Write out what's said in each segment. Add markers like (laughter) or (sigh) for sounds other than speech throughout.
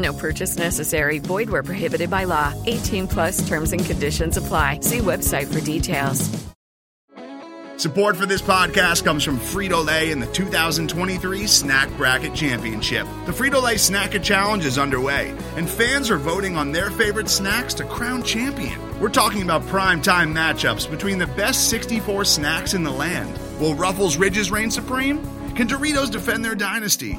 No purchase necessary. Void where prohibited by law. 18 plus terms and conditions apply. See website for details. Support for this podcast comes from Frito Lay and the 2023 Snack Bracket Championship. The Frito Lay Snacker Challenge is underway, and fans are voting on their favorite snacks to crown champion. We're talking about prime time matchups between the best 64 snacks in the land. Will Ruffles Ridges reign supreme? Can Doritos defend their dynasty?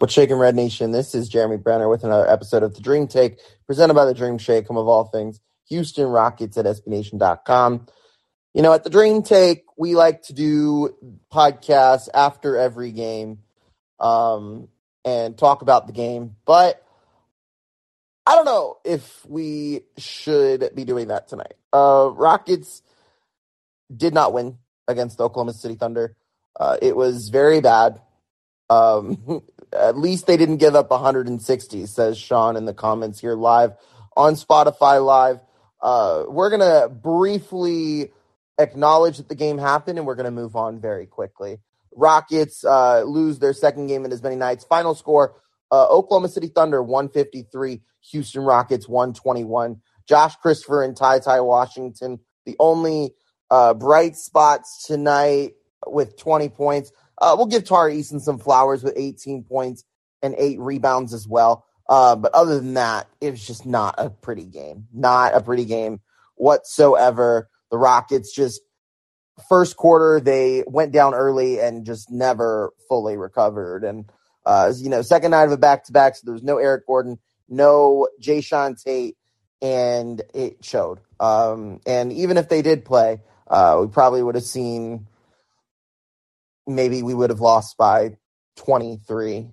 What's shaking Red Nation? This is Jeremy Brener with another episode of The Dream Take, presented by The Dream Shake, home of all things Houston Rockets at SBNation.com. You know, at The Dream Take, we like to do podcasts after every game um, and talk about the game. But I don't know if we should be doing that tonight. Uh, Rockets did not win against the Oklahoma City Thunder. Uh, it was very bad. Um, (laughs) at least they didn't give up 160, says Sean in the comments here live on Spotify Live. Uh, we're going to briefly acknowledge that the game happened and we're going to move on very quickly. Rockets uh, lose their second game in as many nights. Final score uh, Oklahoma City Thunder 153, Houston Rockets 121. Josh Christopher and TyTy Washington, the only uh, bright spots tonight with 20 points. Uh, we'll give Tari Eason some flowers with 18 points and eight rebounds as well. Uh, but other than that, it was just not a pretty game. Not a pretty game whatsoever. The Rockets just first quarter they went down early and just never fully recovered. And uh, you know, second night of a back to back, so there was no Eric Gordon, no Jae'Sean Tate, and it showed. Um, and even if they did play, uh, we probably would have seen maybe we would have lost by 23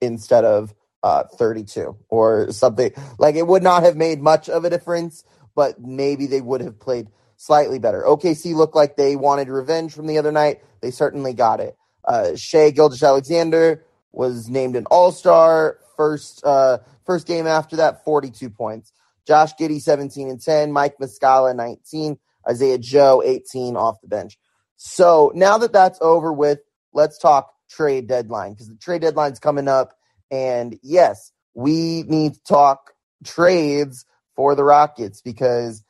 instead of uh, 32 or something. Like it would not have made much of a difference, but maybe they would have played slightly better. OKC looked like they wanted revenge from the other night. They certainly got it. Uh, Shai Gilgeous-Alexander was named an All Star. First, uh, first game after that, 42 points. Josh Giddey, 17 and 10. Mike Muscala, 19. Isaiah Joe, 18 off the bench. So now that that's over with, let's talk trade deadline because the trade deadline's coming up. And yes, we need to talk trades for the Rockets because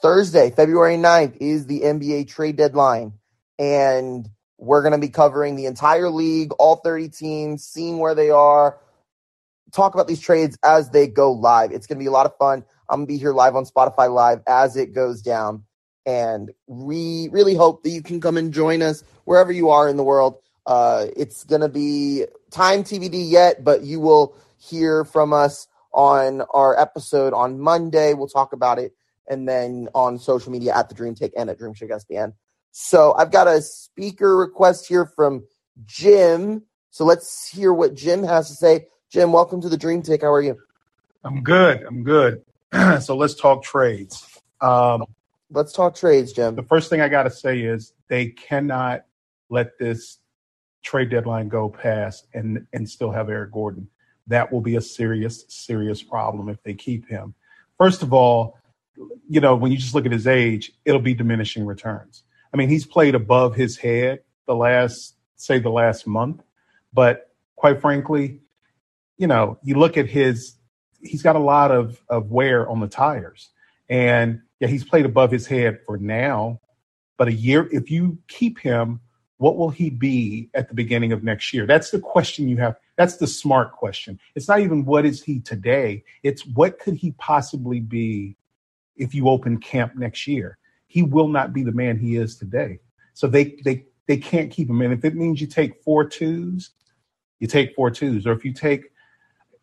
Thursday, February 9th is the NBA trade deadline. And we're going to be covering the entire league, all 30 teams, seeing where they are, talk about these trades as they go live. It's going to be a lot of fun. I'm going to be here live on Spotify Live as it goes down. And we really hope that you can come and join us wherever you are in the world. Uh, it's going to be time TBD yet, but you will hear from us on our episode on Monday. We'll talk about it. And then on social media at the Dream Take and at Dream Shake SBN. So I've got a speaker request here from Jim. So let's hear what Jim has to say. Jim, welcome to the Dream Take. How are you? I'm good. I'm good. (clears throat) so let's talk trades. Um, let's talk trades, Jim. The first thing I got to say is they cannot let this trade deadline go past and and still have Eric Gordon. That will be a serious, serious problem if they keep him. First of all, you know, when you just look at his age, it'll be diminishing returns. I mean, he's played above his head the last, say, the last month, but quite frankly, you know, you look at his, he's got a lot of, of wear on the tires. And yeah, he's played above his head for now, but a year, if you keep him, what will he be at the beginning of next year? That's the question you have. That's the smart question. It's not even what is he today, it's what could he possibly be if you open camp next year. He will not be the man he is today. So they they they can't keep him in. If it means you take four twos, you take four twos. Or if you take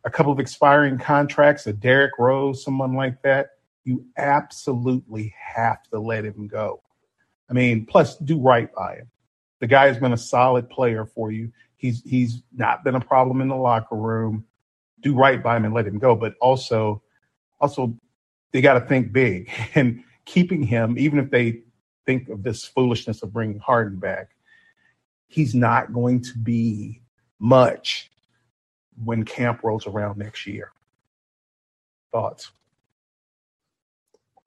a couple of expiring contracts, a Derrick Rose, someone like that, you absolutely have to let him go. I mean, plus do right by him. The guy has been a solid player for you. He's he's not been a problem in the locker room. Do right by him and let him go. But also, also they got to think big (laughs) and keeping him, even if they think of this foolishness of bringing Harden back, he's not going to be much when camp rolls around next year. Thoughts?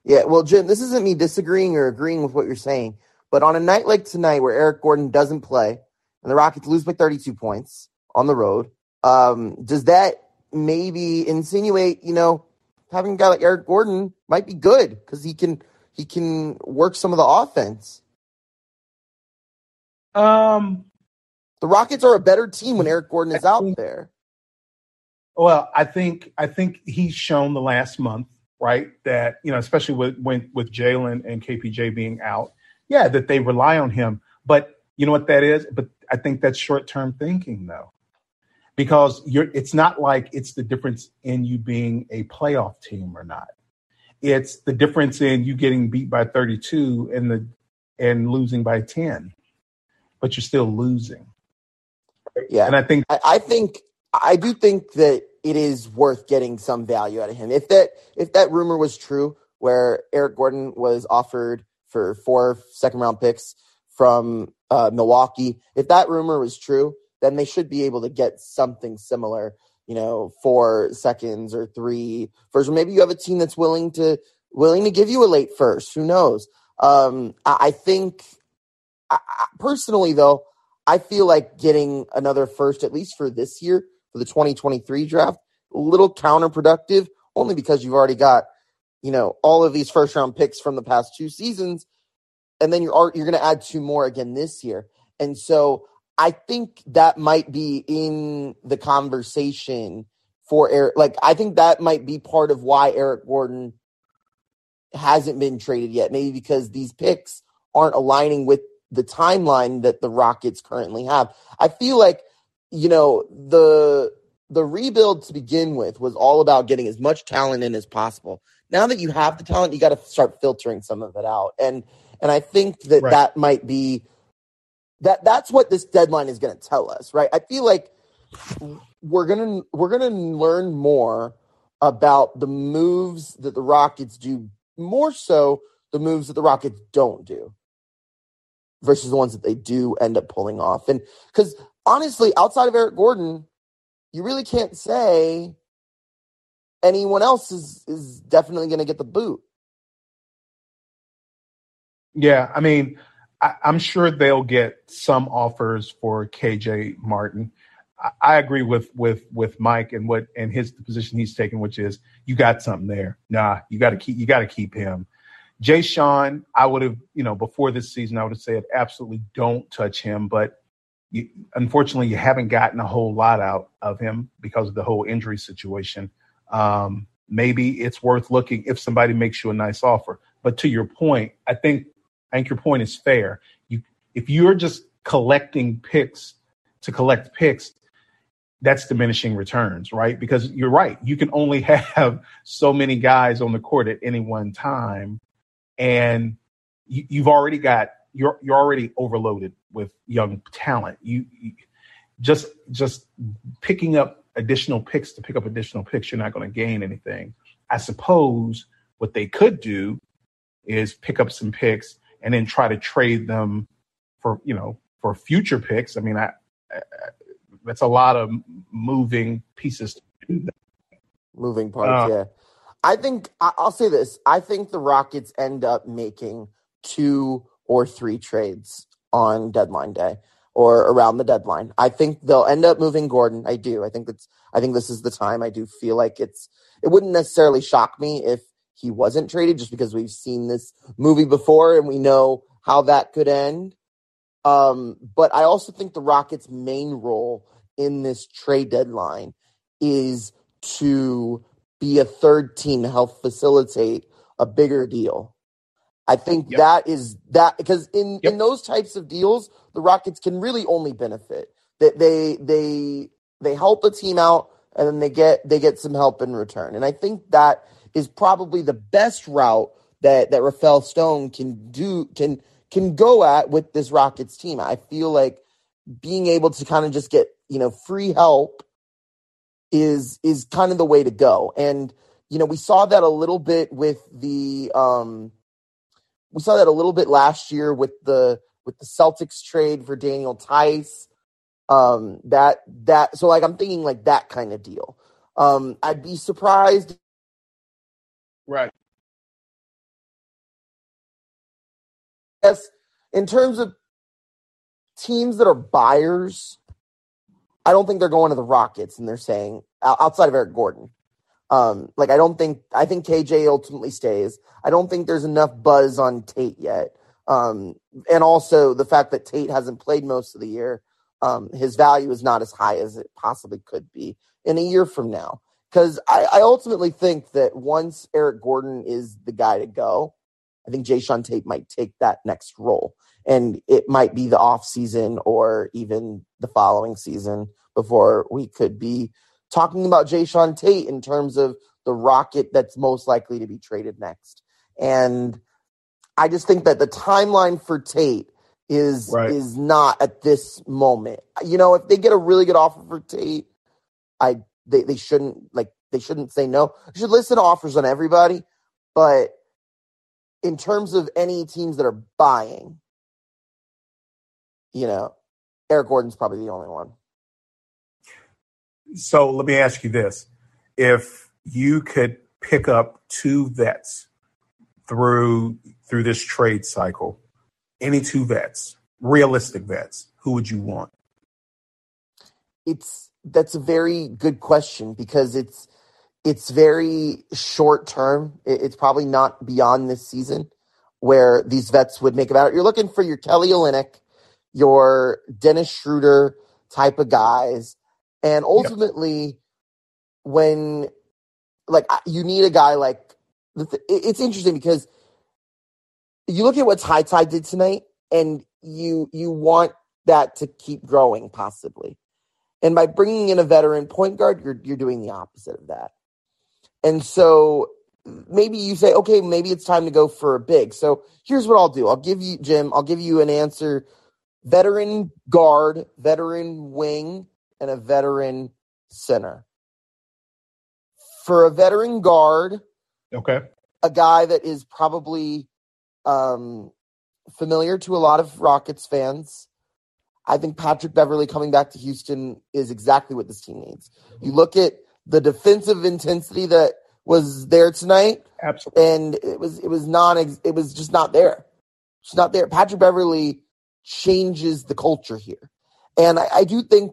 Yeah, well, Jim, this isn't me disagreeing or agreeing with what you're saying, but on a night like tonight where Eric Gordon doesn't play and the Rockets lose by 32 points on the road, um, does that maybe insinuate, you know, having a guy like Eric Gordon might be good because he can he can work some of the offense. Um, the Rockets are a better team when Eric Gordon is out there. Well, I think I think he's shown the last month, right, that you know, especially with when, with Jalen and KPJ being out, yeah, that they rely on him. But you know what that is? But I think that's short term thinking, though because you're it's not like it's the difference in you being a playoff team or not. It's the difference in you getting beat by 32 and the and losing by 10. But you're still losing. Yeah. And I think I, I think I do think that it is worth getting some value out of him. If that if that rumor was true where Eric Gordon was offered for four second round picks from uh, Milwaukee, if that rumor was true, then they should be able to get something similar, you know, four seconds or three first. Or maybe you have a team that's willing to willing to give you a late first. Who knows? Um, I, I think I, personally, though, I feel like getting another first, at least for this year, for the 2023 draft, a little counterproductive, only because you've already got, you know, all of these first round picks from the past two seasons, and then you're you're going to add two more again this year. And so I think that might be in the conversation for Eric. Like, I think that might be part of why Eric Gordon hasn't been traded yet. Maybe because these picks aren't aligning with the timeline that the Rockets currently have. I feel like, you know, the the rebuild to begin with was all about getting as much talent in as possible. Now that you have the talent, you got to start filtering some of it out. And and I think that right. that might be that that's what this deadline is going to tell us, right? I feel like we're gonna we're gonna learn more about the moves that the Rockets do, more so the moves that the Rockets don't do versus the ones that they do end up pulling off. And because honestly, outside of Eric Gordon, you really can't say anyone else is is definitely going to get the boot. Yeah, I mean, I, am sure they'll get some offers for KJ Martin. I, I, agree with with with Mike and what and his the position he's taken, which is you got something there. Nah, you got to keep you got to keep him. Jae'Sean, I would have, you know, before this season, I would have said absolutely don't touch him. But you, unfortunately, you haven't gotten a whole lot out of him because of the whole injury situation. Um, maybe it's worth looking if somebody makes you a nice offer. But to your point, I think I think your point is fair. You if you're just collecting picks to collect picks, that's diminishing returns, right? Because you're right, you can only (laughs) have so many guys on the court at any one time, and you, have already got you're you're already overloaded with young talent. You, you just just picking up additional picks to pick up additional picks, you're not going to gain anything. I suppose what they could do is pick up some picks and then try to trade them for you know for future picks. I mean, I, I that's a lot of moving pieces. Moving parts, uh, yeah. I think I'll say this. I think the Rockets end up making two or three trades on deadline day or around the deadline. I think they'll end up moving Gordon. I do. I think that's I think this is the time. I do feel like it's it wouldn't necessarily shock me if he wasn't traded just because we've seen this movie before and we know how that could end. Um, but I also think the Rockets' main role in this trade deadline is to be a third team to help facilitate a bigger deal. I think yep. that is that because in yep. in those types of deals, the Rockets can really only benefit that they they they help a team out and then they get they get some help in return. And I think that is probably the best route that that Rafael Stone can do can can go at with this Rockets team. I feel like being able to kind of just get you know free help is is kind of the way to go. And you know we saw that a little bit with the um we saw that a little bit last year with the with the Celtics trade for Daniel Theis. Um, that that so like I'm thinking like that kind of deal. Um, I'd be surprised. Right. Yes, in terms of teams that are buyers, I don't think they're going to the Rockets and they're saying outside of Eric Gordon. Um, like I don't think I think KJ ultimately stays. I don't think there's enough buzz on Tate yet. Um, and also the fact that Tate hasn't played most of the year, um, his value is not as high as it possibly could be in a year from now. Because I, I, ultimately think that once Eric Gordon is the guy to go, I think Jae'Sean Tate might take that next role. And it might be the off season or even the following season before we could be talking about Jae'Sean Tate in terms of the rocket that's most likely to be traded next. And I just think that the timeline for Tate is right. is not at this moment. You know, if they get a really good offer for Tate, I they, they shouldn't like they shouldn't say no. You should listen to offers on everybody, but in terms of any teams that are buying, you know, Eric Gordon's probably the only one. So let me ask you this. If you could pick up two vets through through this trade cycle, any two vets, realistic vets, who would you want? It's that's a very good question because it's it's very short term. It's probably not beyond this season where these vets would make about it. You're looking for your Kelly Olynyk, your Dennis Schroeder type of guys, and ultimately, yep. when like you need a guy like it's interesting because you look at what TyTy did tonight, and you you want that to keep growing possibly. And by bringing in a veteran point guard, you're you're doing the opposite of that. And so maybe you say, okay, maybe it's time to go for a big. So here's what I'll do. I'll give you Jim. I'll give you an answer: veteran guard, veteran wing, and a veteran center. For a veteran guard, okay, a guy that is probably um, familiar to a lot of Rockets fans. I think Patrick Beverley coming back to Houston is exactly what this team needs. You look at the defensive intensity that was there tonight, absolutely, and it was it was non it was just not there. It's not there. Patrick Beverley changes the culture here, and I, I do think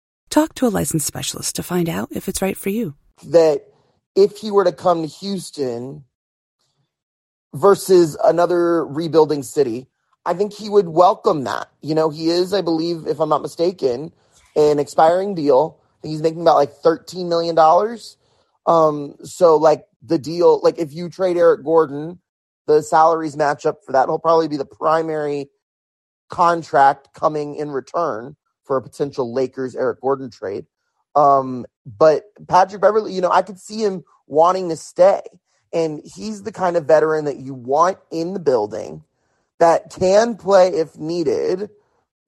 Talk to a licensed specialist to find out if it's right for you. That if he were to come to Houston versus another rebuilding city, I think he would welcome that. You know, he is, I believe, if I'm not mistaken, an expiring deal. he's making about like $13 million. Um, so like the deal, like if you trade Eric Gordon, the salaries match up for that. He'll probably be the primary contract coming in return for a potential Lakers Eric Gordon trade. Um, but Patrick Beverley, you know, I could see him wanting to stay. And he's the kind of veteran that you want in the building that can play if needed.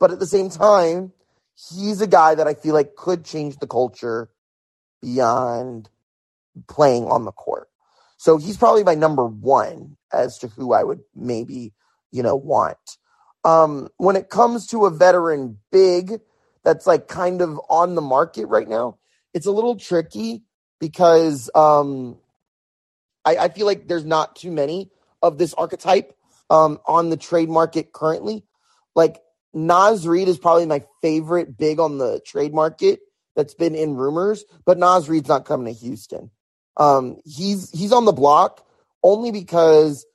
But at the same time, he's a guy that I feel like could change the culture beyond playing on the court. So he's probably my number one as to who I would maybe, you know, want. Um, when it comes to a veteran big that's like kind of on the market right now, it's a little tricky because um, I, I feel like there's not too many of this archetype um, on the trade market currently. Like Naz Reid is probably my favorite big on the trade market that's been in rumors, but Naz Reid's not coming to Houston. Um, he's he's on the block only because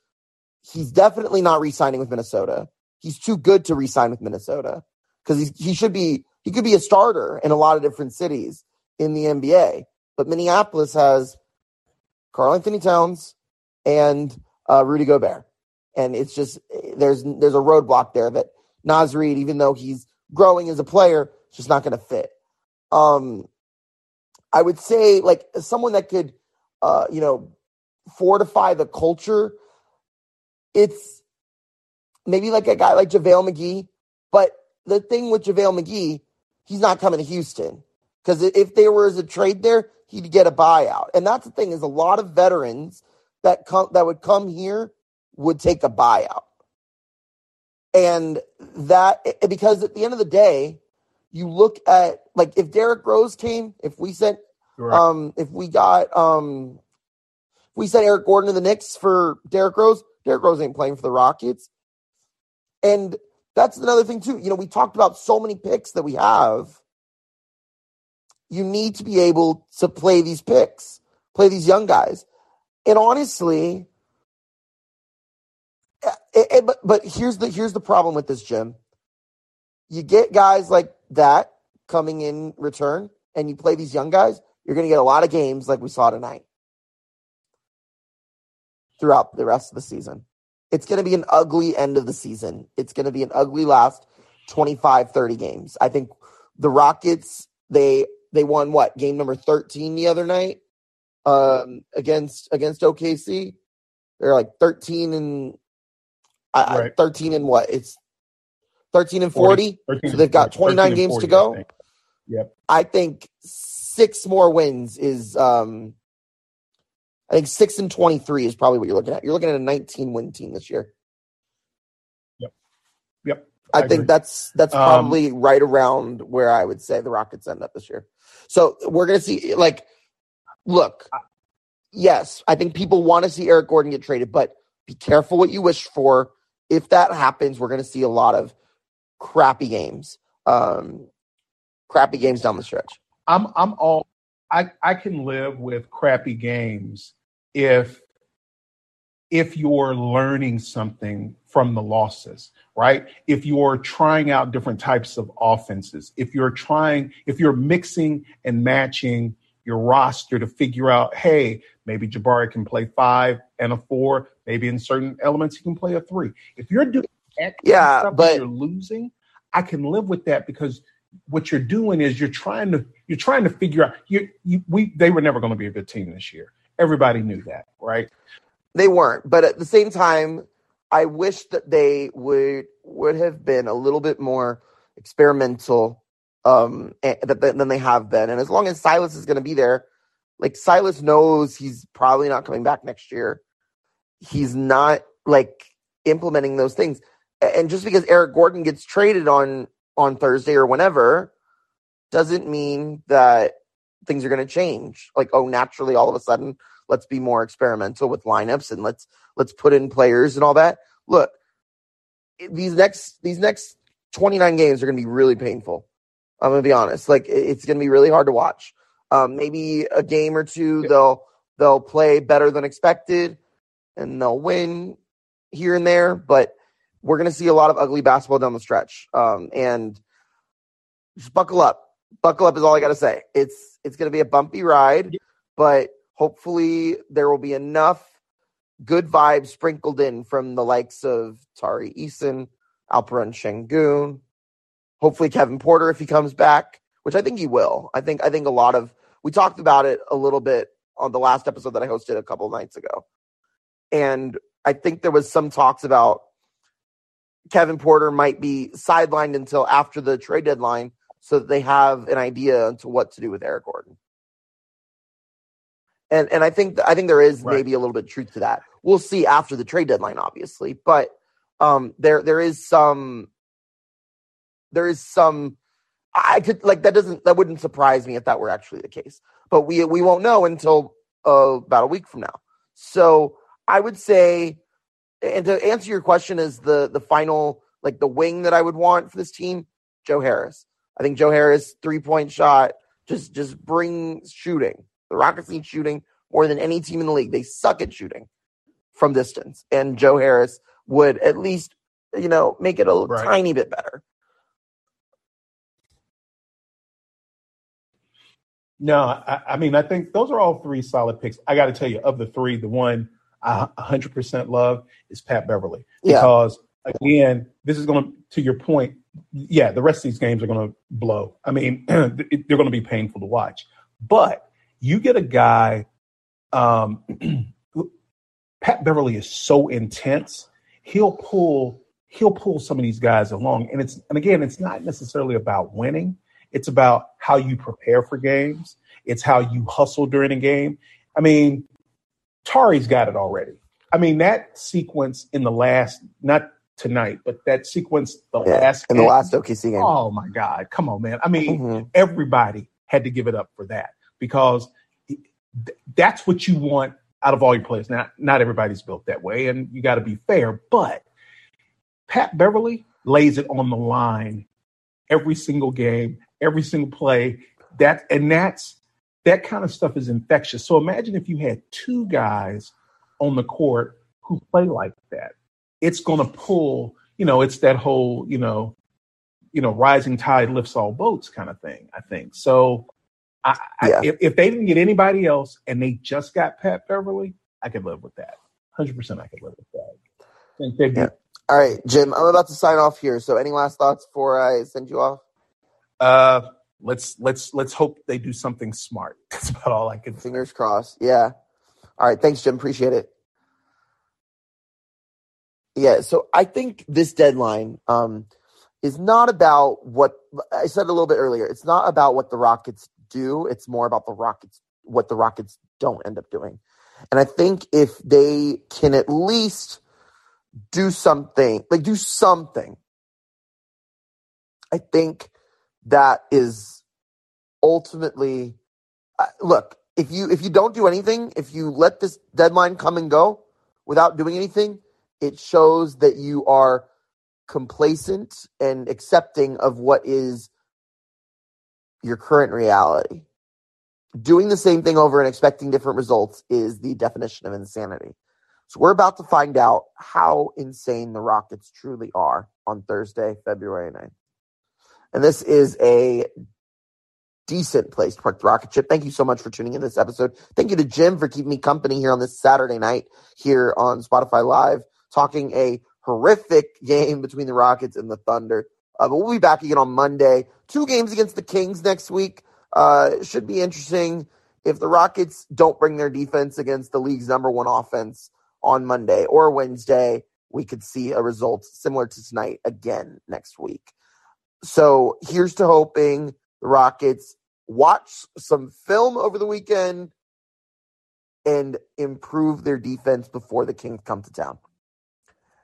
he's definitely not re-signing with Minnesota. He's too good to re-sign with Minnesota because he should be he could be a starter in a lot of different cities in the NBA. But Minneapolis has Karl-Anthony Towns and uh, Rudy Gobert, and it's just there's there's a roadblock there that Naz Reid, even though he's growing as a player, just not going to fit. Um, I would say like someone that could, uh, you know, fortify the culture. It's maybe like a guy like JaVale McGee, but the thing with JaVale McGee, he's not coming to Houston because if there was a trade there, he'd get a buyout. And that's the thing is a lot of veterans that come that would come here would take a buyout. And that because at the end of the day, you look at like if Derrick Rose came, if we sent um if we got um we sent Eric Gordon to the Knicks for Derrick Rose, Derrick Rose ain't playing for the Rockets. And that's another thing too. You know, we talked about so many picks that we have you need to be able to play these picks, play these young guys. And honestly, it, eh, it, eh, but but here's the here's the problem with this, Jim. You get guys like that coming in return, and you play these young guys. You're going to get a lot of games like we saw tonight throughout the rest of the season. It's going to be an ugly end of the season. It's going to be an ugly last 25, 30 games. I think the Rockets, they they won what game number 13 the other night um, against against OKC. They're like 13 and right. 13 and what? It's 13 and 40. 40 so they've got 29 games 40, to go. I yep. I think six more wins is um I think 6 and 23 is probably what you're looking at. You're looking at a 19 win team this year. Yep. Yep. I, I think that's that's um, probably um, right around where I would say the Rockets end up this year. So we're gonna see like look, yes, I think people want to see Eric Gordon get traded, but be careful what you wish for. If that happens, we're going to see a lot of crappy games, um, crappy games down the stretch. I'm I'm all I I can live with crappy games if if you're learning something from the losses, right? If you're trying out different types of offenses, if you're trying, if you're mixing and matching your roster to figure out, hey, maybe Jabari can play five and a four, maybe in certain elements he can play a three. If you're doing that yeah, stuff but you're losing, I can live with that because what you're doing is you're trying to you're trying to figure out you, you we they were never going to be a good team this year. Everybody knew that, right? They weren't, but at the same time, I wish that they would would have been a little bit more experimental um than they have been. And as long as Silas is going to be there, like Silas knows he's probably not coming back next year. He's not like implementing those things. And just because Eric Gordon gets traded on on Thursday or whenever doesn't mean that things are going to change. Like oh naturally all of a sudden let's be more experimental with lineups and let's let's put in players and all that. Look, these next these next 29 games are going to be really painful. I'm going to be honest. Like it's going to be really hard to watch. Um, maybe a game or two they'll they'll play better than expected and they'll win here and there, but we're going to see a lot of ugly basketball down the stretch. Um, and just buckle up. Buckle up is all I got to say. It's it's going to be a bumpy ride, but hopefully there will be enough good vibes sprinkled in from the likes of Tari Eason, Alperen Sengun, hopefully Kevin Porter if he comes back, which I think he will. I think I think a lot of we talked about it a little bit on the last episode that I hosted a couple of nights ago. And I think there was some talks about Kevin Porter might be sidelined until after the trade deadline so that they have an idea into what to do with Eric Gordon and and I think I think there is right. maybe a little bit of truth to that. We'll see after the trade deadline, obviously, but um, there there is some there is some I could like that doesn't that wouldn't surprise me if that were actually the case, but we we won't know until uh, about a week from now. So I would say, and to answer your question, is the the final like the wing that I would want for this team, Joe Harris. I think Joe Harris three point shot just just bring shooting the Rockets need shooting more than any team in the league. They suck at shooting from distance, and Joe Harris would at least, you know, make it a right. tiny bit better. No, I, I, mean, I think those are all three solid picks. I got to tell you, of the three, the one I 100% love is Pat Beverley Because. Again, this is going to, to your point, yeah, the rest of these games are going to blow. I mean, (clears throat) they're going to be painful to watch. But you get a guy, um, (clears throat) Pat Beverley is so intense. He'll pull he'll pull some of these guys along, and it's and again, it's not necessarily about winning. It's about how you prepare for games. It's how you hustle during a game. I mean, Tari's got it already. I mean, that sequence in the last, not tonight, but that sequence the yeah, last in the last OKC game. Oh my God, come on, man! I mean, mm-hmm. everybody had to give it up for that because that's what you want out of all your players. Now, not everybody's built that way, and you got to be fair, but Pat Beverley lays it on the line every single game, every single play. That and that's that kind of stuff is infectious. So imagine if you had two guys on the court who play like that. It's going to pull, you know, it's that whole, you know, you know, rising tide lifts all boats kind of thing, I think. So I, yeah. I, if, if they didn't get anybody else and they just got Pat Beverley, I could live with that. Hundred percent, I could live with that. Yeah. All right, Jim. I'm about to sign off here. So, any last thoughts before I send you off? Uh, let's let's let's hope they do something smart. (laughs) That's about all I can. Fingers crossed. Yeah. All right. Thanks, Jim. Appreciate it. Yeah. So I think this deadline um, is not about what I said a little bit earlier. It's not about what the Rockets do. It's more about the Rockets, what the Rockets don't end up doing. And I think if they can at least do something, like do something, I think that is ultimately uh, look, if you if you don't do anything, if you let this deadline come and go without doing anything, it shows that you are complacent and accepting of what is your current reality. Doing the same thing over and expecting different results is the definition of insanity. So we're about to find out how insane the Rockets truly are on Thursday, February 9th. And this is a decent place to park the rocket ship. Thank you so much for tuning in this episode. Thank you to Jim for keeping me company here on this Saturday night here on Spotify Live, talking a horrific (laughs) game between the Rockets and the Thunder. Uh, but we'll be back again on Monday. Two games against the Kings next week. Uh, should be interesting. If the Rockets don't bring their defense against the league's number one offense on Monday or Wednesday, we could see a result similar to tonight again next week. So here's to hoping the Rockets watch some film over the weekend and improve their defense before the Kings come to town.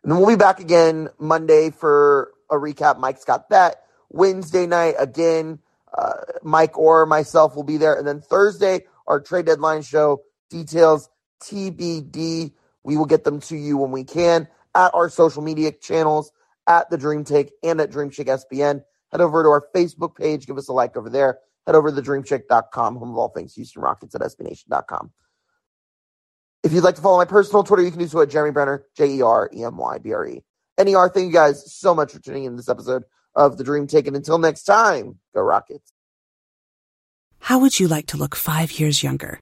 And then we'll be back again Monday for a recap. Mike's got that. Wednesday night, again, uh, Mike or myself will be there. And then Thursday, our trade deadline show details TBD. We will get them to you when we can at our social media channels, at the Dream Take and at Dream Shake SBN. Head over to our Facebook page. Give us a like over there. Head over to thedreamshake.com, home of all things Houston Rockets at SBNation.com. If you'd like to follow my personal Twitter, you can do so at Jeremy Brener, J E R E M Y B R E. N-E-R, thank you guys so much for tuning in this episode of The Dream Taken. Until next time, go Rockets. How would you like to look five years younger?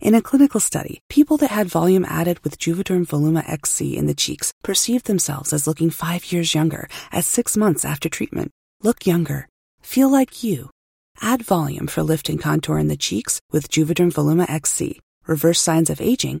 In a clinical study, people that had volume added with Juvederm Voluma XC in the cheeks perceived themselves as looking five years younger at six months after treatment. Look younger. Feel like you. Add volume for lift and contour in the cheeks with Juvederm Voluma XC. Reverse signs of aging